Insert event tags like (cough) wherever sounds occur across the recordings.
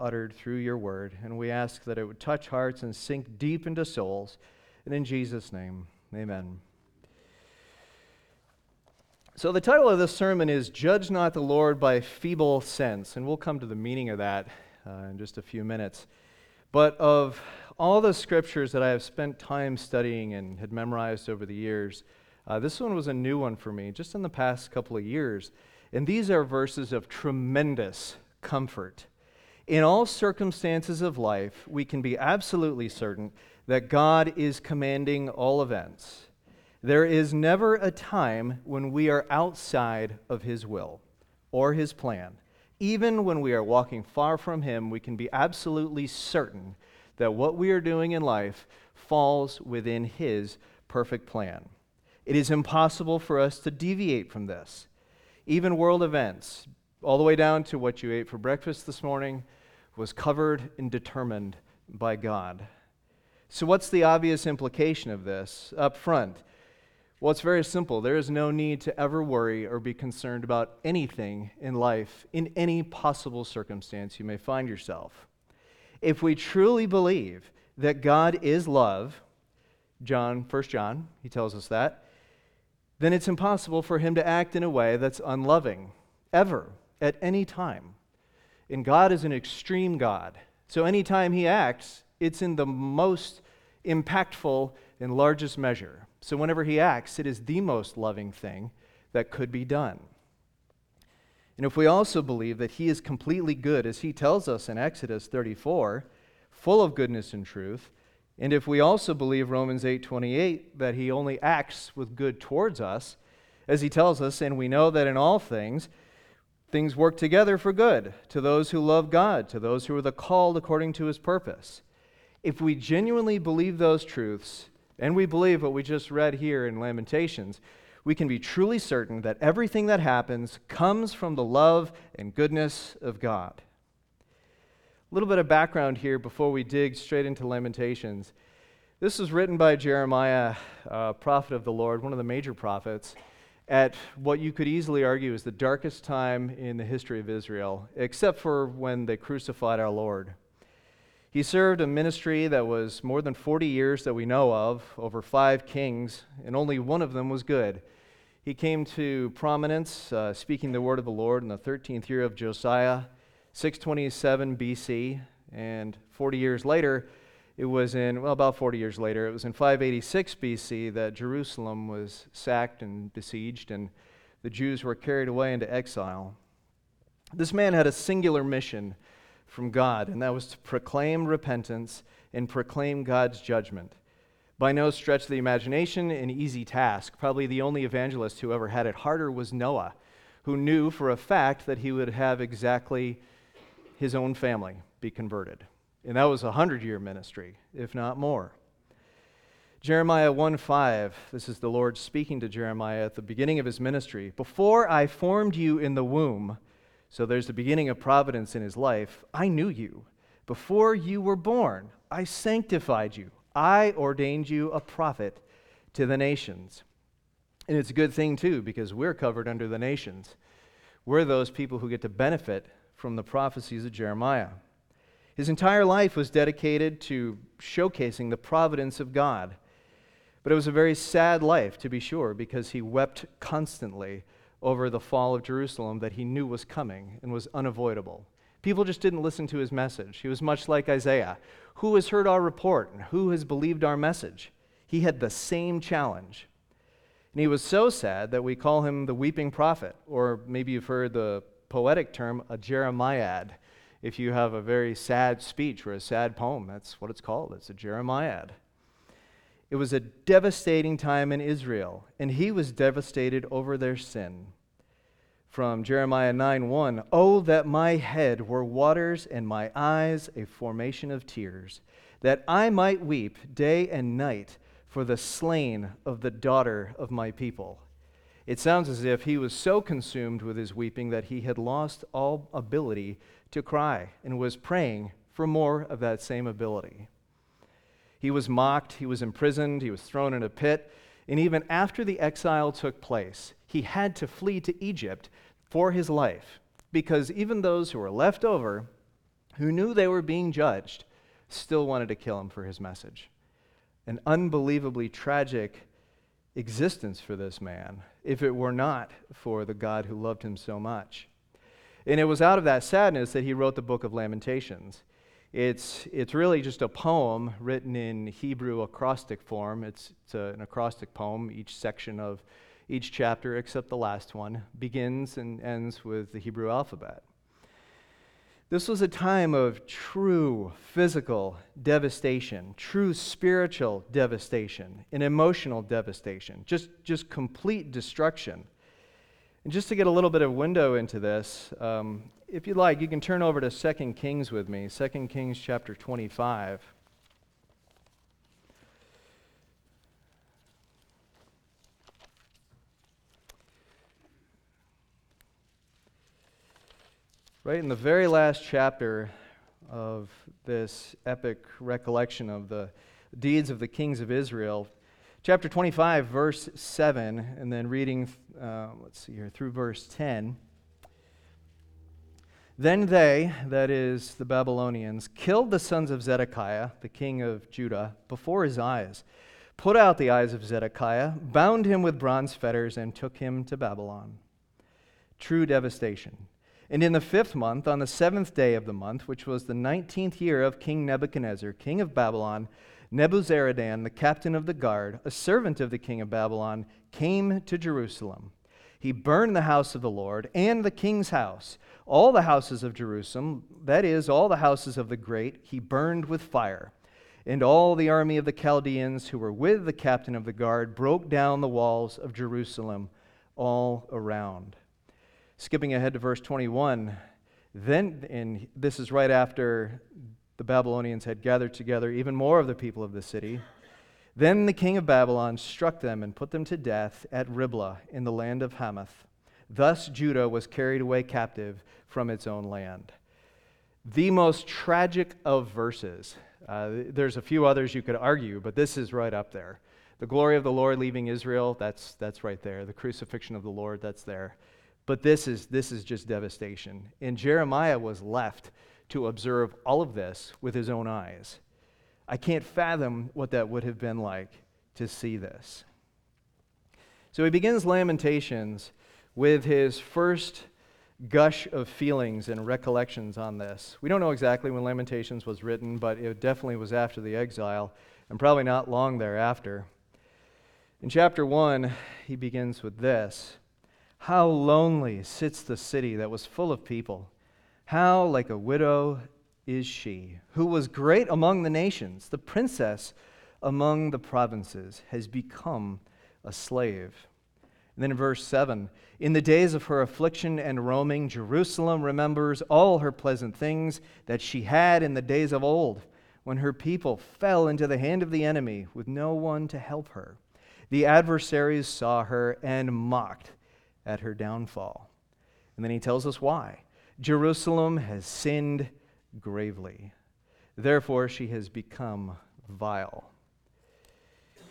uttered through your word. And we ask that it would touch hearts and sink deep into souls. And in Jesus' name, amen. So, the title of this sermon is Judge Not the Lord by Feeble Sense. And we'll come to the meaning of that uh, in just a few minutes. But of all the scriptures that I have spent time studying and had memorized over the years, uh, this one was a new one for me just in the past couple of years. And these are verses of tremendous comfort. In all circumstances of life, we can be absolutely certain that God is commanding all events. There is never a time when we are outside of His will or His plan. Even when we are walking far from Him, we can be absolutely certain that what we are doing in life falls within His perfect plan. It is impossible for us to deviate from this. Even world events, all the way down to what you ate for breakfast this morning, was covered and determined by God. So, what's the obvious implication of this up front? Well, it's very simple. There is no need to ever worry or be concerned about anything in life, in any possible circumstance you may find yourself. If we truly believe that God is love, John, 1 John, he tells us that, then it's impossible for him to act in a way that's unloving, ever, at any time. And God is an extreme God. So anytime he acts, it's in the most impactful and largest measure. So whenever he acts, it is the most loving thing that could be done. And if we also believe that he is completely good, as he tells us in Exodus 34, full of goodness and truth, and if we also believe Romans 8:28 that he only acts with good towards us, as he tells us, and we know that in all things things work together for good to those who love God, to those who are the called according to his purpose. If we genuinely believe those truths, and we believe what we just read here in Lamentations, we can be truly certain that everything that happens comes from the love and goodness of God. A little bit of background here before we dig straight into Lamentations. This was written by Jeremiah, uh, prophet of the Lord, one of the major prophets, at what you could easily argue is the darkest time in the history of Israel, except for when they crucified our Lord. He served a ministry that was more than 40 years that we know of, over five kings, and only one of them was good. He came to prominence uh, speaking the word of the Lord in the 13th year of Josiah 627 BC, and 40 years later, it was in, well, about 40 years later, it was in 586 BC that Jerusalem was sacked and besieged, and the Jews were carried away into exile. This man had a singular mission from God, and that was to proclaim repentance and proclaim God's judgment. By no stretch of the imagination, an easy task. Probably the only evangelist who ever had it harder was Noah, who knew for a fact that he would have exactly his own family be converted. And that was a hundred year ministry, if not more. Jeremiah 1 5, this is the Lord speaking to Jeremiah at the beginning of his ministry. Before I formed you in the womb, so there's the beginning of providence in his life, I knew you. Before you were born, I sanctified you. I ordained you a prophet to the nations. And it's a good thing, too, because we're covered under the nations. We're those people who get to benefit from the prophecies of Jeremiah. His entire life was dedicated to showcasing the providence of God. But it was a very sad life, to be sure, because he wept constantly over the fall of Jerusalem that he knew was coming and was unavoidable. People just didn't listen to his message. He was much like Isaiah. Who has heard our report and who has believed our message? He had the same challenge. And he was so sad that we call him the weeping prophet, or maybe you've heard the poetic term, a Jeremiad. If you have a very sad speech or a sad poem, that's what it's called. It's a Jeremiad. It was a devastating time in Israel, and he was devastated over their sin. From Jeremiah 9 1, Oh, that my head were waters and my eyes a formation of tears, that I might weep day and night for the slain of the daughter of my people. It sounds as if he was so consumed with his weeping that he had lost all ability to cry and was praying for more of that same ability. He was mocked, he was imprisoned, he was thrown in a pit, and even after the exile took place, he had to flee to Egypt for his life because even those who were left over who knew they were being judged, still wanted to kill him for his message. An unbelievably tragic existence for this man if it were not for the God who loved him so much. And it was out of that sadness that he wrote the book of Lamentations. It's, it's really just a poem written in Hebrew acrostic form. It's, it's a, an acrostic poem. Each section of each chapter, except the last one, begins and ends with the Hebrew alphabet. This was a time of true physical devastation, true spiritual devastation, and emotional devastation, just, just complete destruction. And just to get a little bit of window into this, um, if you'd like, you can turn over to 2 Kings with me, 2 Kings chapter 25. Right in the very last chapter of this epic recollection of the deeds of the kings of Israel, chapter 25, verse 7, and then reading, uh, let's see here, through verse 10. Then they, that is the Babylonians, killed the sons of Zedekiah, the king of Judah, before his eyes, put out the eyes of Zedekiah, bound him with bronze fetters, and took him to Babylon. True devastation. And in the fifth month, on the seventh day of the month, which was the nineteenth year of King Nebuchadnezzar, king of Babylon, Nebuzaradan, the captain of the guard, a servant of the king of Babylon, came to Jerusalem. He burned the house of the Lord and the king's house all the houses of Jerusalem, that is, all the houses of the great, he burned with fire. And all the army of the Chaldeans who were with the captain of the guard broke down the walls of Jerusalem all around. Skipping ahead to verse 21, then, and this is right after the Babylonians had gathered together even more of the people of the city. Then the king of Babylon struck them and put them to death at Riblah in the land of Hamath. Thus Judah was carried away captive from its own land. The most tragic of verses. Uh, there's a few others you could argue, but this is right up there. The glory of the Lord leaving Israel, that's, that's right there. The crucifixion of the Lord, that's there. But this is, this is just devastation. And Jeremiah was left to observe all of this with his own eyes. I can't fathom what that would have been like to see this. So he begins Lamentations with his first gush of feelings and recollections on this. We don't know exactly when Lamentations was written, but it definitely was after the exile, and probably not long thereafter. In chapter 1, he begins with this How lonely sits the city that was full of people! How like a widow is she, who was great among the nations, the princess among the provinces, has become a slave. And then in verse 7 In the days of her affliction and roaming, Jerusalem remembers all her pleasant things that she had in the days of old, when her people fell into the hand of the enemy with no one to help her. The adversaries saw her and mocked at her downfall. And then he tells us why. Jerusalem has sinned gravely. Therefore, she has become vile.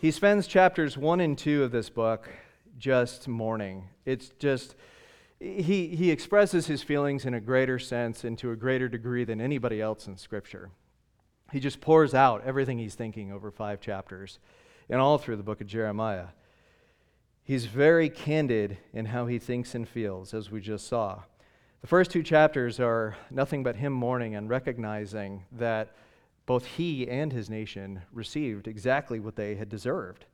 He spends chapters 1 and 2 of this book just mourning. It's just, he, he expresses his feelings in a greater sense and to a greater degree than anybody else in Scripture. He just pours out everything he's thinking over five chapters and all through the book of Jeremiah. He's very candid in how he thinks and feels, as we just saw. The first two chapters are nothing but him mourning and recognizing that both he and his nation received exactly what they had deserved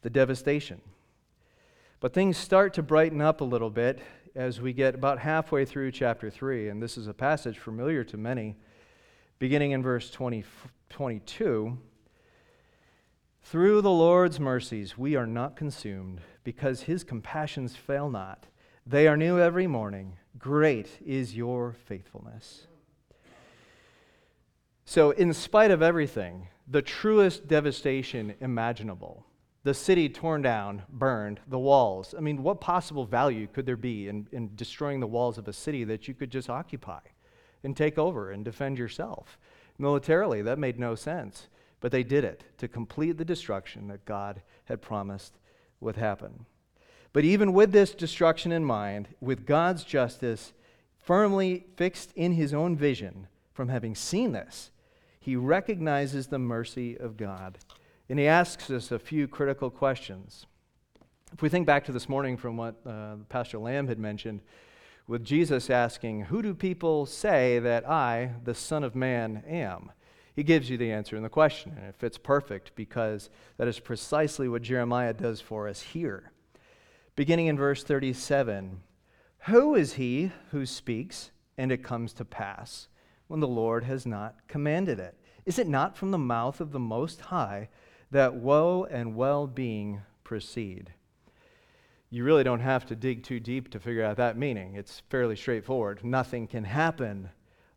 the devastation, but things start to brighten up a little bit as we get about halfway through chapter 3. And this is a passage familiar to many, beginning in verse 20, 22. Through the Lord's mercies we are not consumed, because his compassions fail not. They are new every morning. Great is your faithfulness. So, in spite of everything, the truest devastation imaginable the city torn down, burned, the walls. I mean, what possible value could there be in, in destroying the walls of a city that you could just occupy and take over and defend yourself? Militarily, that made no sense. But they did it to complete the destruction that God had promised would happen. But even with this destruction in mind, with God's justice firmly fixed in his own vision, from having seen this. He recognizes the mercy of God. And he asks us a few critical questions. If we think back to this morning from what uh, Pastor Lamb had mentioned, with Jesus asking, Who do people say that I, the Son of Man, am? He gives you the answer in the question, and it fits perfect because that is precisely what Jeremiah does for us here. Beginning in verse 37 Who is he who speaks, and it comes to pass, when the Lord has not commanded it? Is it not from the mouth of the Most High that woe and well being proceed? You really don't have to dig too deep to figure out that meaning. It's fairly straightforward. Nothing can happen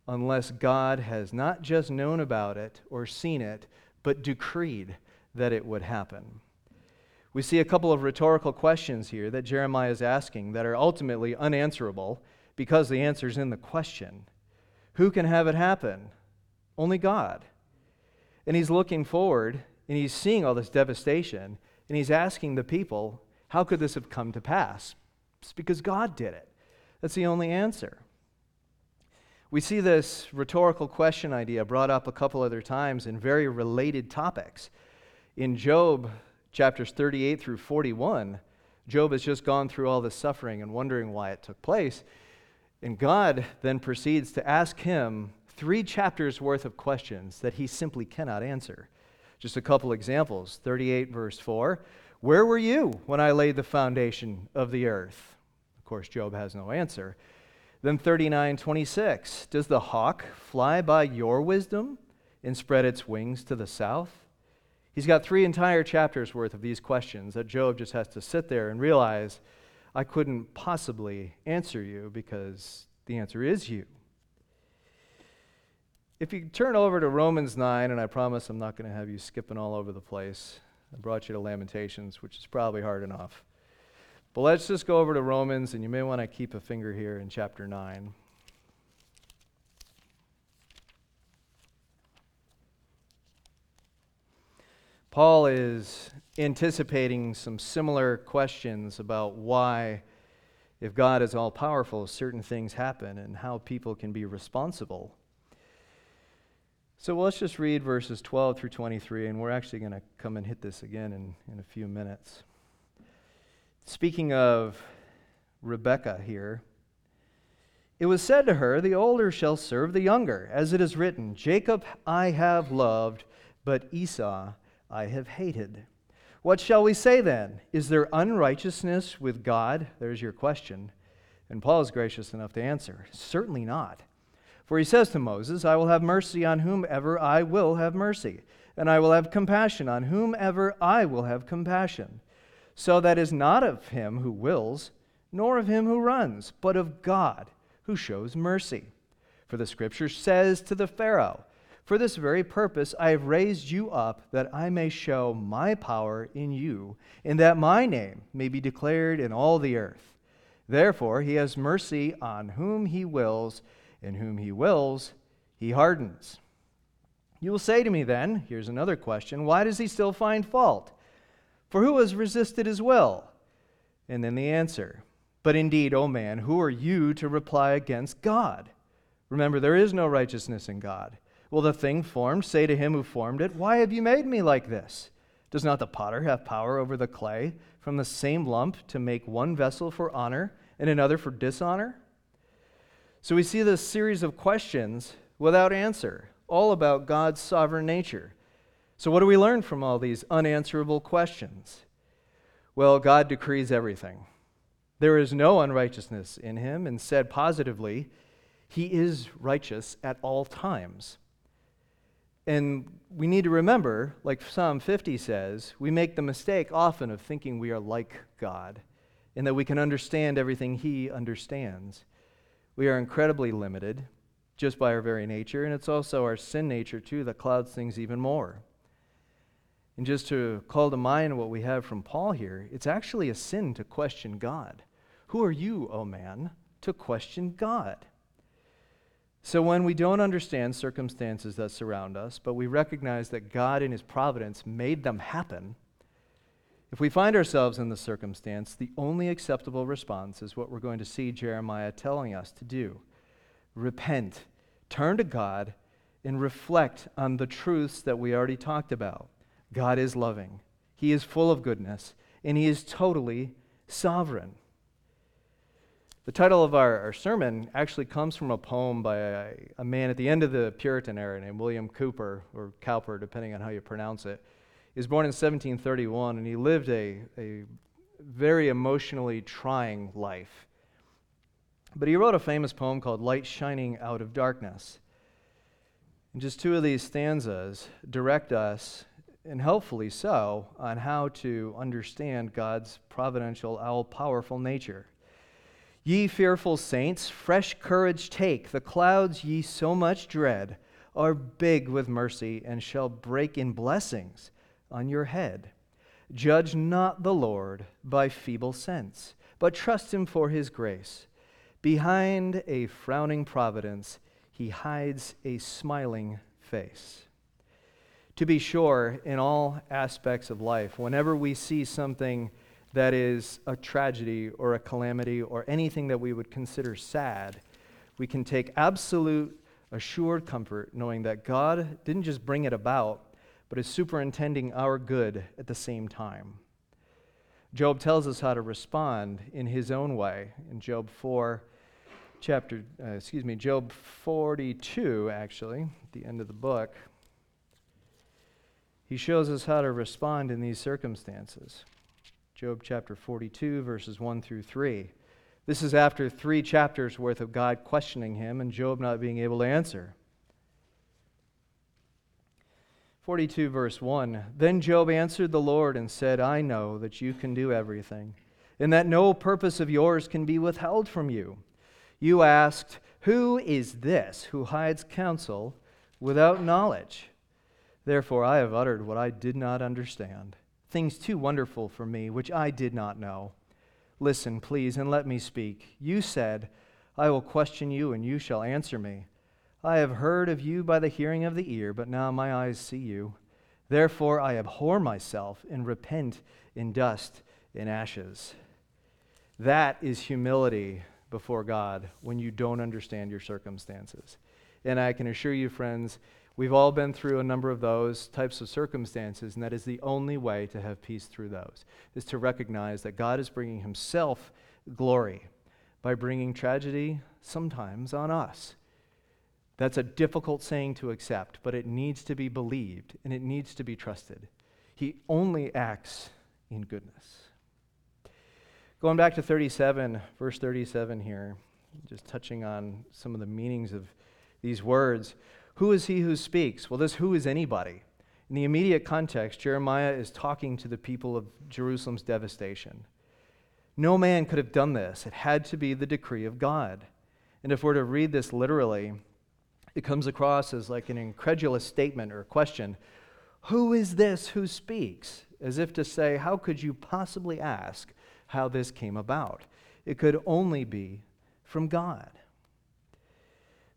unless God has not just known about it or seen it, but decreed that it would happen. We see a couple of rhetorical questions here that Jeremiah is asking that are ultimately unanswerable because the answer is in the question. Who can have it happen? Only God. And he's looking forward and he's seeing all this devastation and he's asking the people, how could this have come to pass? It's because God did it. That's the only answer. We see this rhetorical question idea brought up a couple other times in very related topics. In Job chapters 38 through 41, Job has just gone through all this suffering and wondering why it took place. And God then proceeds to ask him three chapters worth of questions that he simply cannot answer. Just a couple examples 38, verse 4 Where were you when I laid the foundation of the earth? Of course, Job has no answer. Then 39:26 Does the hawk fly by your wisdom and spread its wings to the south? He's got three entire chapters worth of these questions that Job just has to sit there and realize I couldn't possibly answer you because the answer is you. If you turn over to Romans 9, and I promise I'm not going to have you skipping all over the place, I brought you to Lamentations, which is probably hard enough. But let's just go over to Romans, and you may want to keep a finger here in chapter 9. Paul is anticipating some similar questions about why, if God is all powerful, certain things happen and how people can be responsible. So let's just read verses 12 through 23, and we're actually going to come and hit this again in, in a few minutes. Speaking of Rebekah here, it was said to her, The older shall serve the younger, as it is written, Jacob I have loved, but Esau I have hated. What shall we say then? Is there unrighteousness with God? There's your question. And Paul is gracious enough to answer, Certainly not. For he says to Moses, I will have mercy on whomever I will have mercy, and I will have compassion on whomever I will have compassion. So that is not of him who wills, nor of him who runs, but of God who shows mercy. For the scripture says to the Pharaoh, For this very purpose I have raised you up, that I may show my power in you, and that my name may be declared in all the earth. Therefore he has mercy on whom he wills, and whom he wills, he hardens. You will say to me then, here's another question, why does he still find fault? For who has resisted his will? And then the answer But indeed, O man, who are you to reply against God? Remember, there is no righteousness in God. Will the thing formed say to him who formed it, Why have you made me like this? Does not the potter have power over the clay from the same lump to make one vessel for honor and another for dishonor? So we see this series of questions without answer, all about God's sovereign nature. So, what do we learn from all these unanswerable questions? Well, God decrees everything. There is no unrighteousness in him, and said positively, he is righteous at all times. And we need to remember, like Psalm 50 says, we make the mistake often of thinking we are like God and that we can understand everything he understands. We are incredibly limited just by our very nature, and it's also our sin nature, too, that clouds things even more. And just to call to mind what we have from Paul here, it's actually a sin to question God. Who are you, O oh man, to question God? So when we don't understand circumstances that surround us, but we recognize that God in his providence made them happen, if we find ourselves in the circumstance, the only acceptable response is what we're going to see Jeremiah telling us to do repent, turn to God and reflect on the truths that we already talked about. God is loving, He is full of goodness, and He is totally sovereign. The title of our, our sermon actually comes from a poem by a, a, man at the end of the Puritan era named William Cooper, or Cowper, depending on how you pronounce it. He was born in 1731, and he lived a, a very emotionally trying life. But he wrote a famous poem called Light Shining Out of Darkness. And just two of these stanzas direct us, and helpfully so, on how to understand God's providential, all powerful nature. Ye fearful saints, fresh courage take. The clouds ye so much dread are big with mercy and shall break in blessings on your head. Judge not the Lord by feeble sense, but trust him for his grace. Behind a frowning providence, he hides a smiling face. To be sure, in all aspects of life, whenever we see something that is a tragedy or a calamity or anything that we would consider sad, we can take absolute assured comfort knowing that God didn't just bring it about, but is superintending our good at the same time. Job tells us how to respond in his own way. In Job 4, chapter, uh, excuse me, Job 42, actually, at the end of the book, he shows us how to respond in these circumstances. Job chapter 42, verses 1 through 3. This is after three chapters worth of God questioning him and Job not being able to answer. 42, verse 1 Then Job answered the Lord and said, I know that you can do everything, and that no purpose of yours can be withheld from you. You asked, Who is this who hides counsel without knowledge? Therefore, I have uttered what I did not understand things too wonderful for me, which I did not know. Listen, please, and let me speak. You said, I will question you, and you shall answer me. I have heard of you by the hearing of the ear, but now my eyes see you. Therefore I abhor myself and repent in dust and ashes. That is humility before God when you don't understand your circumstances. And I can assure you, friends, We've all been through a number of those types of circumstances, and that is the only way to have peace through those, is to recognize that God is bringing Himself glory by bringing tragedy sometimes on us. That's a difficult saying to accept, but it needs to be believed and it needs to be trusted. He only acts in goodness. Going back to 37, verse 37 here, just touching on some of the meanings of these words. Who is he who speaks? Well, this who is anybody. In the immediate context, Jeremiah is talking to the people of Jerusalem's devastation. No man could have done this. It had to be the decree of God. And if we're to read this literally, it comes across as like an incredulous statement or question Who is this who speaks? As if to say, How could you possibly ask how this came about? It could only be from God.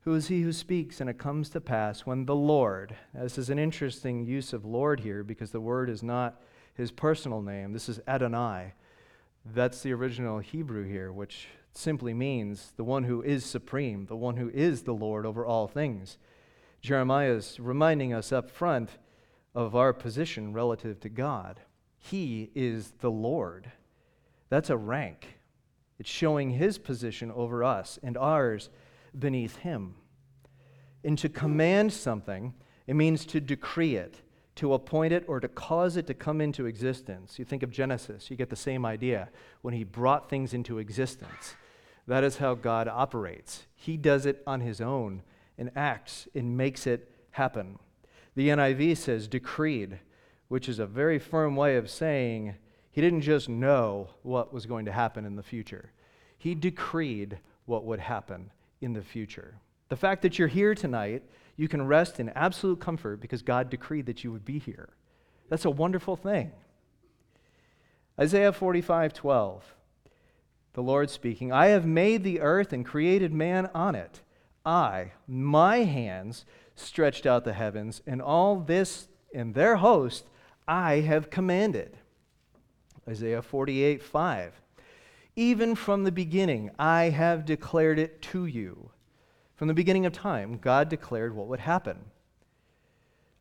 Who is he who speaks, and it comes to pass when the Lord, this is an interesting use of Lord here because the word is not his personal name. This is Adonai. That's the original Hebrew here, which simply means the one who is supreme, the one who is the Lord over all things. Jeremiah is reminding us up front of our position relative to God. He is the Lord. That's a rank. It's showing his position over us and ours beneath him. And to command something, it means to decree it, to appoint it, or to cause it to come into existence. You think of Genesis, you get the same idea when he brought things into existence. That is how God operates. He does it on his own and acts and makes it happen. The NIV says decreed, which is a very firm way of saying he didn't just know what was going to happen in the future, he decreed what would happen in the future. The fact that you're here tonight, you can rest in absolute comfort because God decreed that you would be here. That's a wonderful thing. Isaiah 45 12. The Lord speaking, I have made the earth and created man on it. I, my hands, stretched out the heavens, and all this and their host I have commanded. Isaiah 48 5. Even from the beginning, I have declared it to you. From the beginning of time, God declared what would happen.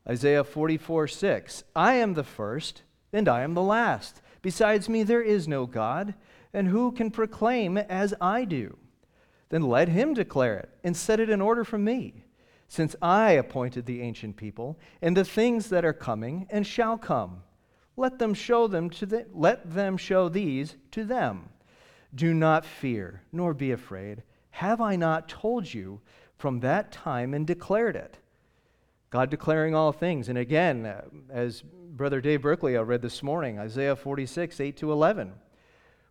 Isaiah 44 6 I am the first, and I am the last. Besides me, there is no God, and who can proclaim as I do? Then let him declare it, and set it in order for me, since I appointed the ancient people, and the things that are coming and shall come. Let them show them to the, let them show these to them. Do not fear, nor be afraid. Have I not told you from that time and declared it? God declaring all things. And again, uh, as Brother Dave Berkeley read this morning, Isaiah 46, 8 to 11.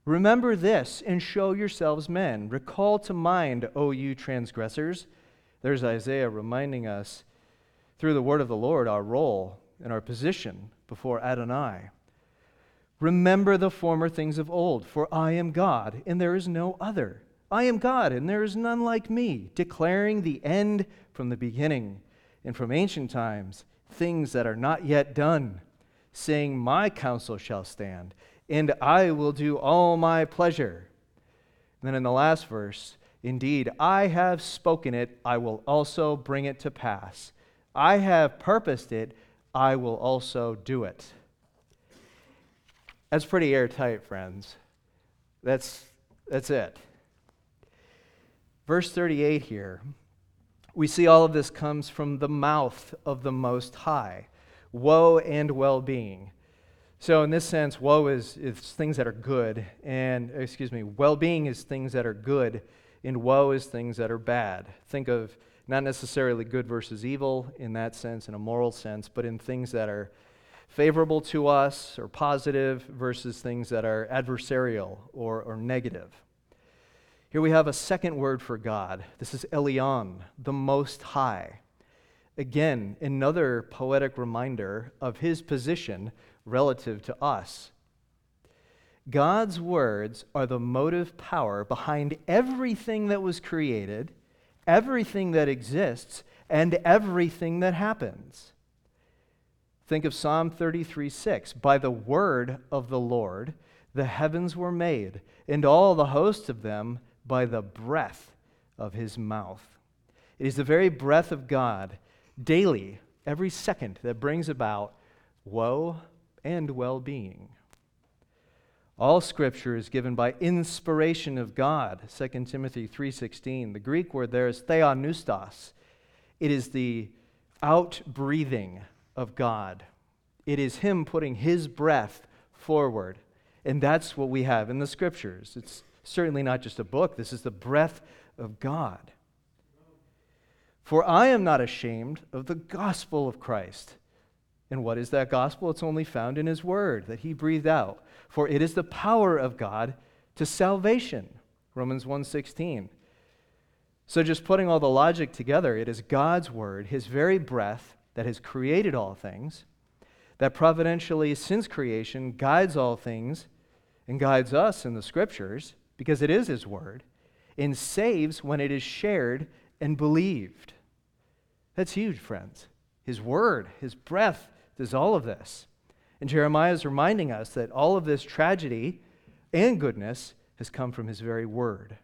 Remember this and show yourselves men. Recall to mind, O you transgressors. There's Isaiah reminding us through the word of the Lord our role and our position before Adonai. Remember the former things of old, for I am God, and there is no other. I am God, and there is none like me, declaring the end from the beginning and from ancient times things that are not yet done, saying, My counsel shall stand, and I will do all my pleasure. And then in the last verse, Indeed, I have spoken it, I will also bring it to pass. I have purposed it, I will also do it. That's pretty airtight, friends. That's, that's it. Verse 38 here we see all of this comes from the mouth of the Most High woe and well being. So, in this sense, woe is, is things that are good, and, excuse me, well being is things that are good, and woe is things that are bad. Think of not necessarily good versus evil in that sense, in a moral sense, but in things that are favorable to us or positive versus things that are adversarial or, or negative. Here we have a second word for God. This is Elyon, the Most High. Again, another poetic reminder of his position relative to us. God's words are the motive power behind everything that was created, everything that exists, and everything that happens. Think of Psalm 33 6. By the word of the Lord, the heavens were made, and all the hosts of them by the breath of his mouth. It is the very breath of God daily, every second, that brings about woe and well being. All scripture is given by inspiration of God, 2 Timothy 3:16. The Greek word there is theopneustos. It is the outbreathing of God. It is him putting his breath forward. And that's what we have in the scriptures. It's certainly not just a book, this is the breath of God. For I am not ashamed of the gospel of Christ. And what is that gospel? It's only found in his word that he breathed out. For it is the power of God to salvation. Romans 1:16. So just putting all the logic together, it is God's word, his very breath that has created all things, that providentially since creation guides all things and guides us in the scriptures because it is His word, and saves when it is shared and believed. That's huge, friends. His word, His breath does all of this. And Jeremiah is reminding us that all of this tragedy and goodness has come from His very word.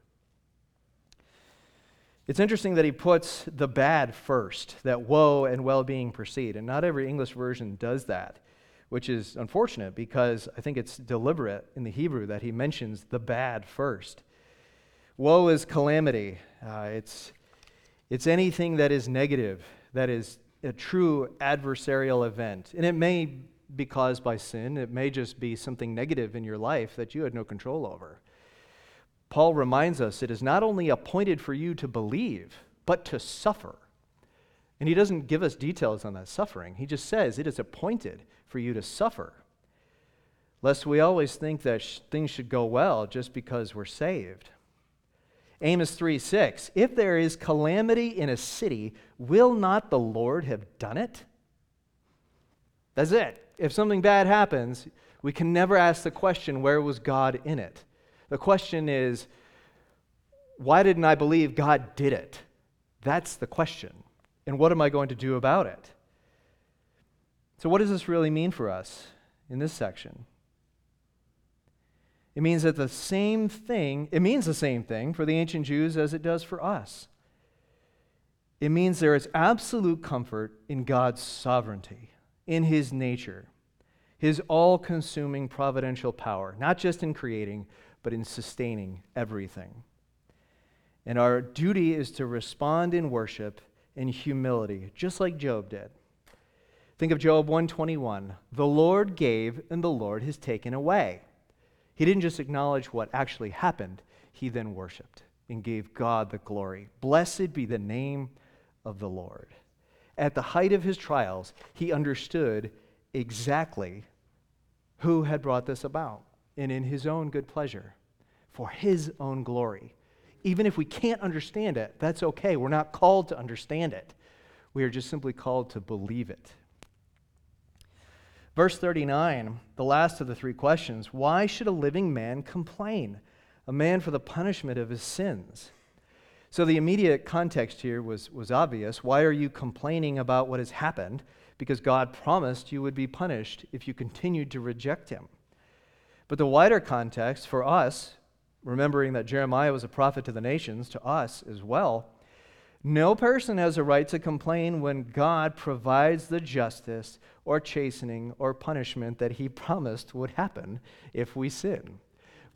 It's interesting that he puts the bad first, that woe and well being precede. And not every English version does that which is unfortunate because I think it's deliberate in the Hebrew that he mentions the bad first. Woe is calamity. Uh, it's, it's anything that is negative, that is a true adversarial event. And it may be caused by sin, it may just be something negative in your life that you had no control over. Paul reminds us it is not only appointed for you to believe, but to suffer. And he doesn't give us details on that suffering. He just says it is appointed for you to suffer. Lest we always think that sh- things should go well just because we're saved. Amos 3 6. If there is calamity in a city, will not the Lord have done it? That's it. If something bad happens, we can never ask the question, where was God in it? The question is, why didn't I believe God did it? That's the question. And what am I going to do about it? So, what does this really mean for us in this section? It means that the same thing, it means the same thing for the ancient Jews as it does for us. It means there is absolute comfort in God's sovereignty, in his nature, his all consuming providential power, not just in creating, but in sustaining everything. And our duty is to respond in worship and humility, just like Job did. Think of Job 121. The Lord gave, and the Lord has taken away. He didn't just acknowledge what actually happened, he then worshiped and gave God the glory. Blessed be the name of the Lord. At the height of his trials, he understood exactly who had brought this about, and in his own good pleasure, for his own glory. Even if we can't understand it, that's okay. We're not called to understand it, we are just simply called to believe it. Verse 39, the last of the three questions why should a living man complain? A man for the punishment of his sins. So the immediate context here was, was obvious. Why are you complaining about what has happened? Because God promised you would be punished if you continued to reject him. But the wider context for us, remembering that Jeremiah was a prophet to the nations, to us as well, no person has a right to complain when God provides the justice or chastening or punishment that he promised would happen if we sin.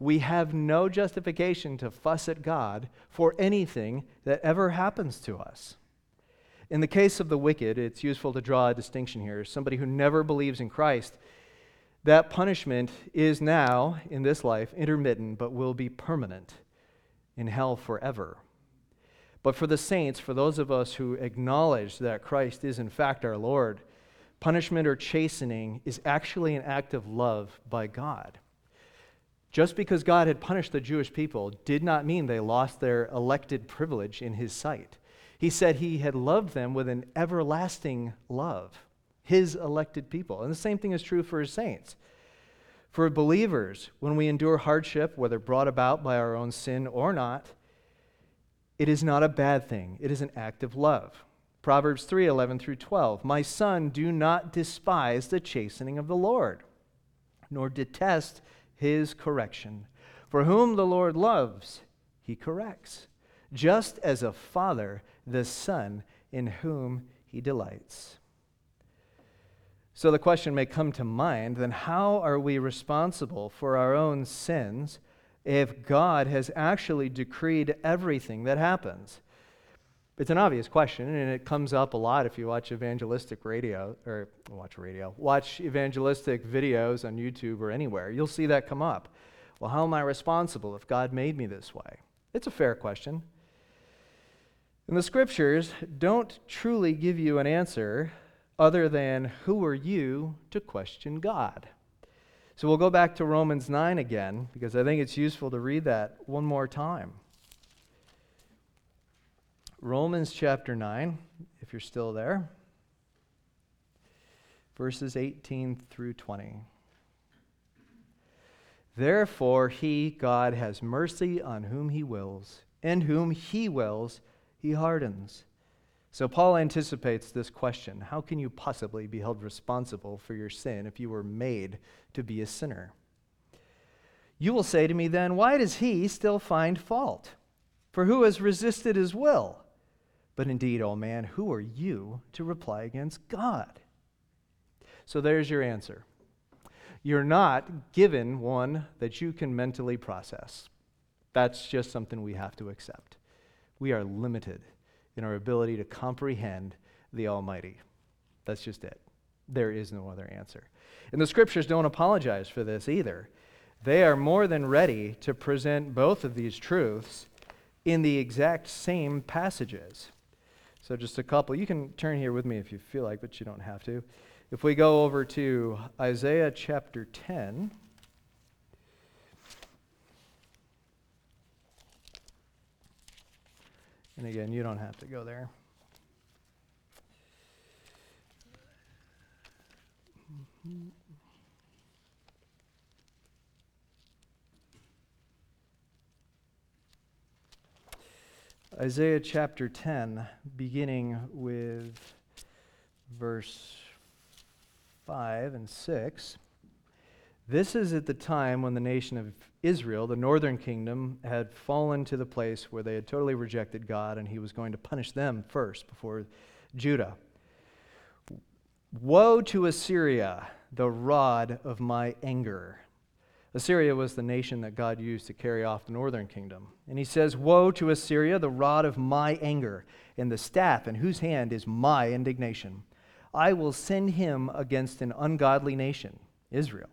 We have no justification to fuss at God for anything that ever happens to us. In the case of the wicked, it's useful to draw a distinction here. Somebody who never believes in Christ, that punishment is now, in this life, intermittent, but will be permanent in hell forever. But for the saints, for those of us who acknowledge that Christ is in fact our Lord, punishment or chastening is actually an act of love by God. Just because God had punished the Jewish people did not mean they lost their elected privilege in his sight. He said he had loved them with an everlasting love, his elected people. And the same thing is true for his saints. For believers, when we endure hardship, whether brought about by our own sin or not, it is not a bad thing. It is an act of love. Proverbs 3 11 through 12. My son, do not despise the chastening of the Lord, nor detest his correction. For whom the Lord loves, he corrects, just as a father the son in whom he delights. So the question may come to mind then, how are we responsible for our own sins? if God has actually decreed everything that happens? It's an obvious question, and it comes up a lot if you watch evangelistic radio, or watch radio, watch evangelistic videos on YouTube or anywhere. You'll see that come up. Well, how am I responsible if God made me this way? It's a fair question. And the scriptures don't truly give you an answer other than who are you to question God? So we'll go back to Romans 9 again because I think it's useful to read that one more time. Romans chapter 9, if you're still there, verses 18 through 20. Therefore, he, God, has mercy on whom he wills, and whom he wills, he hardens. So Paul anticipates this question How can you possibly be held responsible for your sin if you were made to be a sinner? You will say to me then, Why does he still find fault? For who has resisted his will? But indeed, O oh man, who are you to reply against God? So there's your answer. You're not given one that you can mentally process. That's just something we have to accept. We are limited in our ability to comprehend the Almighty. That's just it. There is no other answer. And the scriptures don't apologize for this either. They are more than ready to present both of these truths in the exact same passages. So, just a couple. You can turn here with me if you feel like, but you don't have to. If we go over to Isaiah chapter 10. And again, you don't have to go there. Isaiah chapter 10, beginning with verse 5 and 6. This is at the time when the nation of Israel, the northern kingdom, had fallen to the place where they had totally rejected God, and he was going to punish them first before Judah. Woe to Assyria, the rod of my anger. Assyria was the nation that God used to carry off the northern kingdom. And he says, Woe to Assyria, the rod of my anger, and the staff in whose hand is my indignation. I will send him against an ungodly nation, Israel,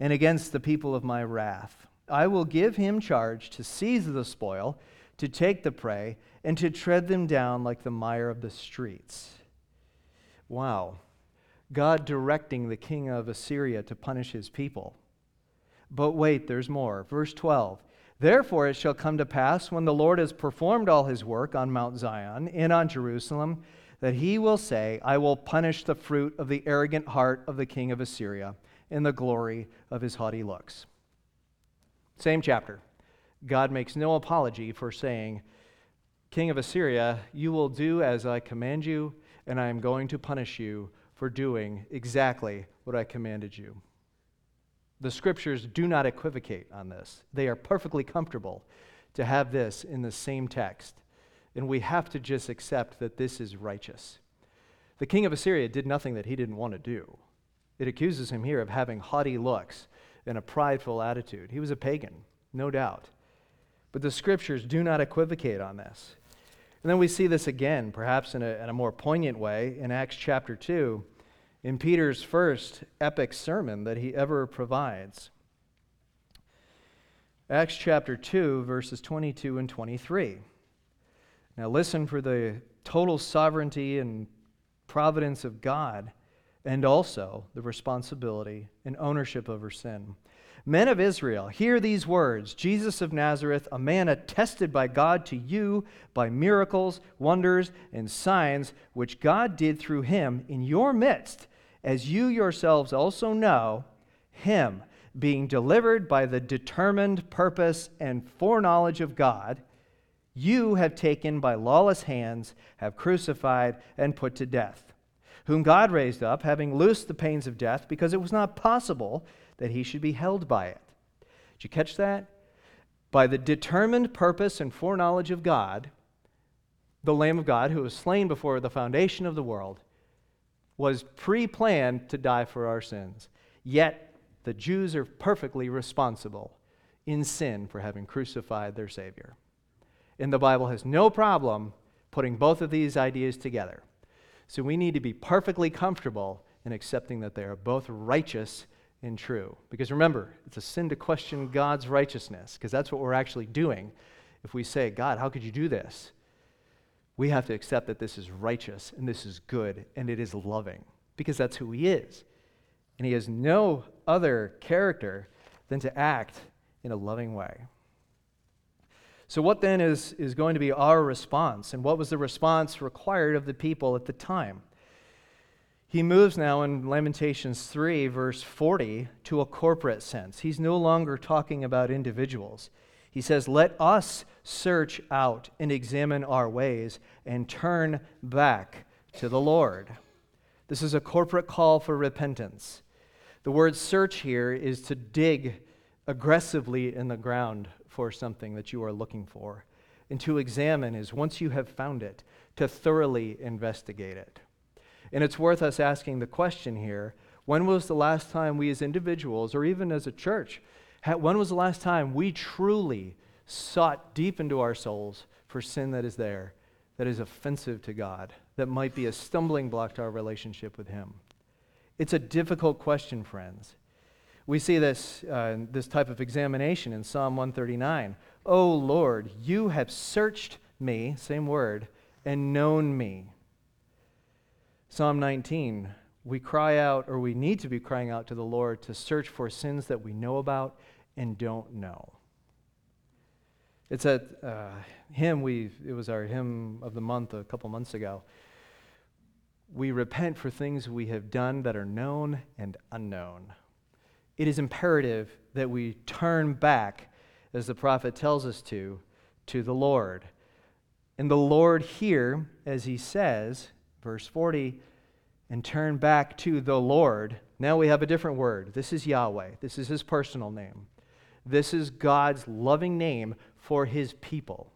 and against the people of my wrath. I will give him charge to seize the spoil, to take the prey, and to tread them down like the mire of the streets. Wow. God directing the king of Assyria to punish his people. But wait, there's more. Verse 12. Therefore it shall come to pass when the Lord has performed all his work on Mount Zion and on Jerusalem that he will say, I will punish the fruit of the arrogant heart of the king of Assyria in the glory of his haughty looks. Same chapter. God makes no apology for saying, King of Assyria, you will do as I command you, and I am going to punish you for doing exactly what I commanded you. The scriptures do not equivocate on this. They are perfectly comfortable to have this in the same text. And we have to just accept that this is righteous. The king of Assyria did nothing that he didn't want to do. It accuses him here of having haughty looks and a prideful attitude. He was a pagan, no doubt. But the scriptures do not equivocate on this. And then we see this again, perhaps in a, in a more poignant way, in Acts chapter 2 in Peter's first epic sermon that he ever provides. Acts chapter 2, verses 22 and 23. Now, listen for the total sovereignty and providence of God and also the responsibility and ownership over sin. Men of Israel, hear these words. Jesus of Nazareth, a man attested by God to you by miracles, wonders, and signs which God did through him in your midst, as you yourselves also know, him being delivered by the determined purpose and foreknowledge of God, you have taken by lawless hands, have crucified, and put to death, whom God raised up, having loosed the pains of death, because it was not possible that he should be held by it. Did you catch that? By the determined purpose and foreknowledge of God, the Lamb of God, who was slain before the foundation of the world, was pre planned to die for our sins. Yet the Jews are perfectly responsible in sin for having crucified their Savior. And the Bible has no problem putting both of these ideas together. So we need to be perfectly comfortable in accepting that they are both righteous and true. Because remember, it's a sin to question God's righteousness, because that's what we're actually doing. If we say, God, how could you do this? We have to accept that this is righteous and this is good and it is loving, because that's who He is. And He has no other character than to act in a loving way. So, what then is, is going to be our response? And what was the response required of the people at the time? He moves now in Lamentations 3, verse 40, to a corporate sense. He's no longer talking about individuals. He says, Let us search out and examine our ways and turn back to the Lord. This is a corporate call for repentance. The word search here is to dig aggressively in the ground for something that you are looking for. And to examine is, once you have found it, to thoroughly investigate it. And it's worth us asking the question here when was the last time we as individuals, or even as a church, when was the last time we truly sought deep into our souls for sin that is there, that is offensive to God, that might be a stumbling block to our relationship with Him? It's a difficult question, friends. We see this, uh, this type of examination in Psalm 139. Oh Lord, you have searched me, same word, and known me. Psalm 19, we cry out, or we need to be crying out to the Lord to search for sins that we know about and don't know. It's a uh, hymn we it was our hymn of the month a couple months ago. We repent for things we have done that are known and unknown. It is imperative that we turn back, as the prophet tells us to, to the Lord. And the Lord here, as he says, verse 40, and turn back to the Lord. Now we have a different word. This is Yahweh. This is his personal name. This is God's loving name for his people.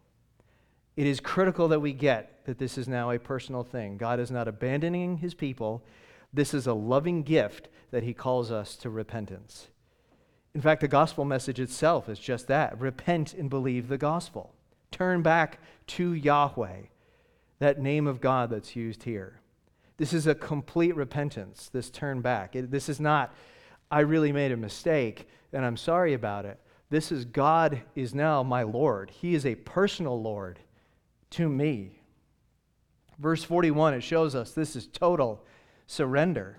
It is critical that we get that this is now a personal thing. God is not abandoning his people. This is a loving gift that he calls us to repentance. In fact, the gospel message itself is just that repent and believe the gospel. Turn back to Yahweh, that name of God that's used here. This is a complete repentance, this turn back. It, this is not, I really made a mistake and I'm sorry about it. This is God is now my Lord. He is a personal Lord to me. Verse 41, it shows us this is total surrender.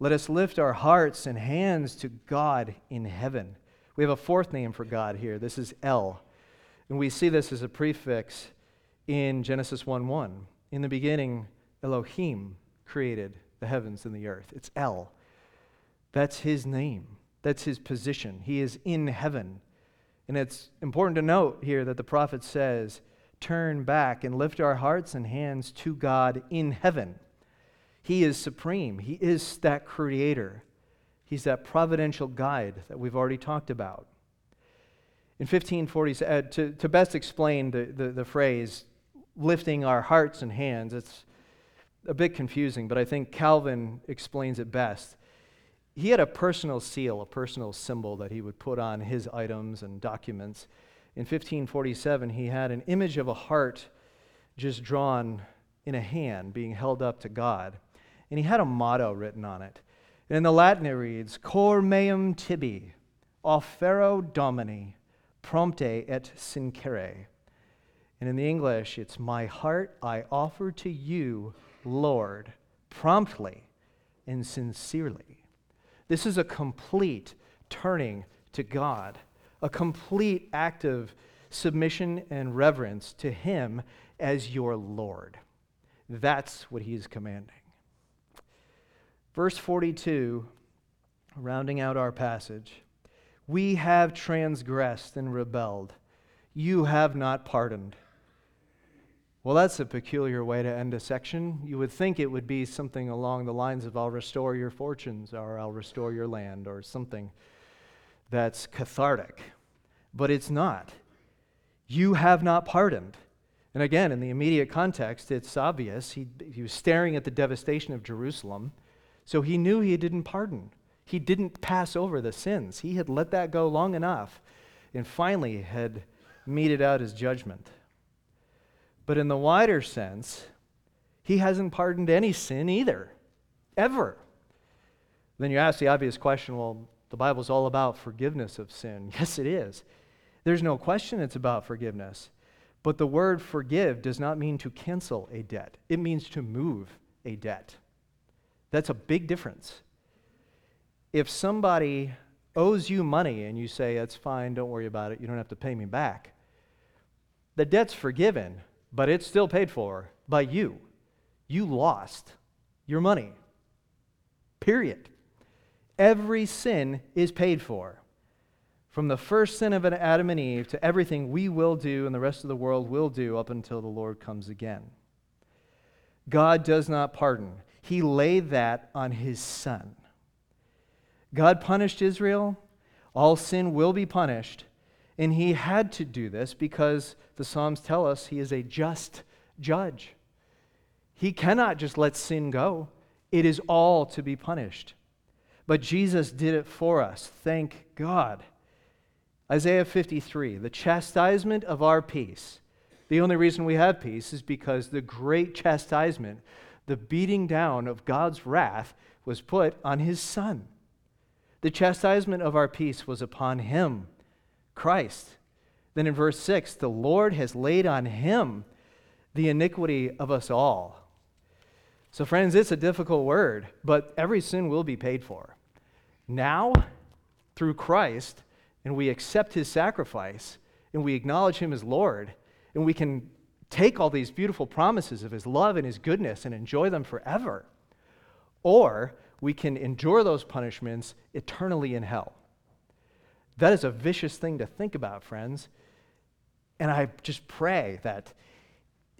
Let us lift our hearts and hands to God in heaven. We have a fourth name for God here. This is El. And we see this as a prefix in Genesis 1 1. In the beginning, Elohim created the heavens and the earth. It's El. That's his name, that's his position. He is in heaven. And it's important to note here that the prophet says, Turn back and lift our hearts and hands to God in heaven. He is supreme. He is that creator. He's that providential guide that we've already talked about. In 1540, uh, to, to best explain the, the, the phrase lifting our hearts and hands, it's a bit confusing, but I think Calvin explains it best. He had a personal seal, a personal symbol that he would put on his items and documents. In 1547, he had an image of a heart just drawn in a hand being held up to God and he had a motto written on it. And in the Latin, it reads, Cor meum tibi, offero domini, prompte et sincere. And in the English, it's, My heart I offer to you, Lord, promptly and sincerely. This is a complete turning to God, a complete act of submission and reverence to Him as your Lord. That's what He is commanding. Verse 42, rounding out our passage We have transgressed and rebelled. You have not pardoned. Well, that's a peculiar way to end a section. You would think it would be something along the lines of, I'll restore your fortunes, or I'll restore your land, or something that's cathartic. But it's not. You have not pardoned. And again, in the immediate context, it's obvious. He, he was staring at the devastation of Jerusalem. So he knew he didn't pardon. He didn't pass over the sins. He had let that go long enough and finally had meted out his judgment. But in the wider sense, he hasn't pardoned any sin either, ever. Then you ask the obvious question well, the Bible's all about forgiveness of sin. (laughs) Yes, it is. There's no question it's about forgiveness. But the word forgive does not mean to cancel a debt, it means to move a debt. That's a big difference. If somebody owes you money and you say, That's fine, don't worry about it, you don't have to pay me back, the debt's forgiven, but it's still paid for by you. You lost your money. Period. Every sin is paid for. From the first sin of Adam and Eve to everything we will do and the rest of the world will do up until the Lord comes again. God does not pardon. He laid that on his son. God punished Israel. All sin will be punished. And he had to do this because the Psalms tell us he is a just judge. He cannot just let sin go, it is all to be punished. But Jesus did it for us. Thank God. Isaiah 53 the chastisement of our peace. The only reason we have peace is because the great chastisement the beating down of God's wrath was put on his son. The chastisement of our peace was upon him, Christ. Then in verse 6, the Lord has laid on him the iniquity of us all. So, friends, it's a difficult word, but every sin will be paid for. Now, through Christ, and we accept his sacrifice, and we acknowledge him as Lord, and we can take all these beautiful promises of his love and his goodness and enjoy them forever. Or we can endure those punishments eternally in hell. That is a vicious thing to think about, friends. And I just pray that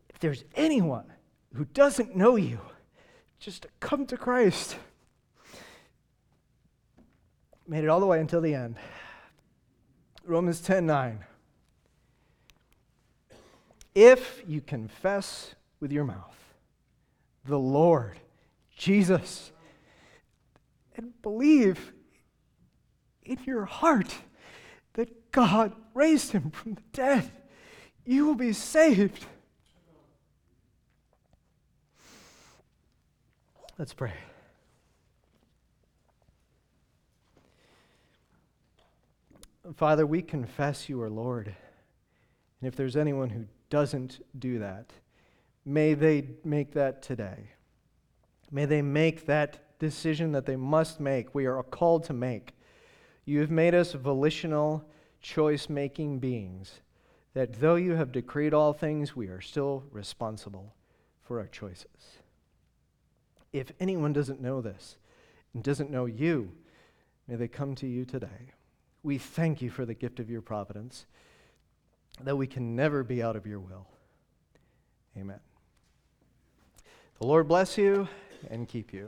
if there's anyone who doesn't know you, just come to Christ. Made it all the way until the end. Romans 10 9. If you confess with your mouth the Lord Jesus and believe in your heart that God raised him from the dead, you will be saved. Let's pray. Father, we confess you are Lord. And if there's anyone who doesn't do that, may they make that today. May they make that decision that they must make, we are called to make. You have made us volitional, choice making beings, that though you have decreed all things, we are still responsible for our choices. If anyone doesn't know this and doesn't know you, may they come to you today. We thank you for the gift of your providence, that we can never be out of your will. Amen. The Lord bless you and keep you.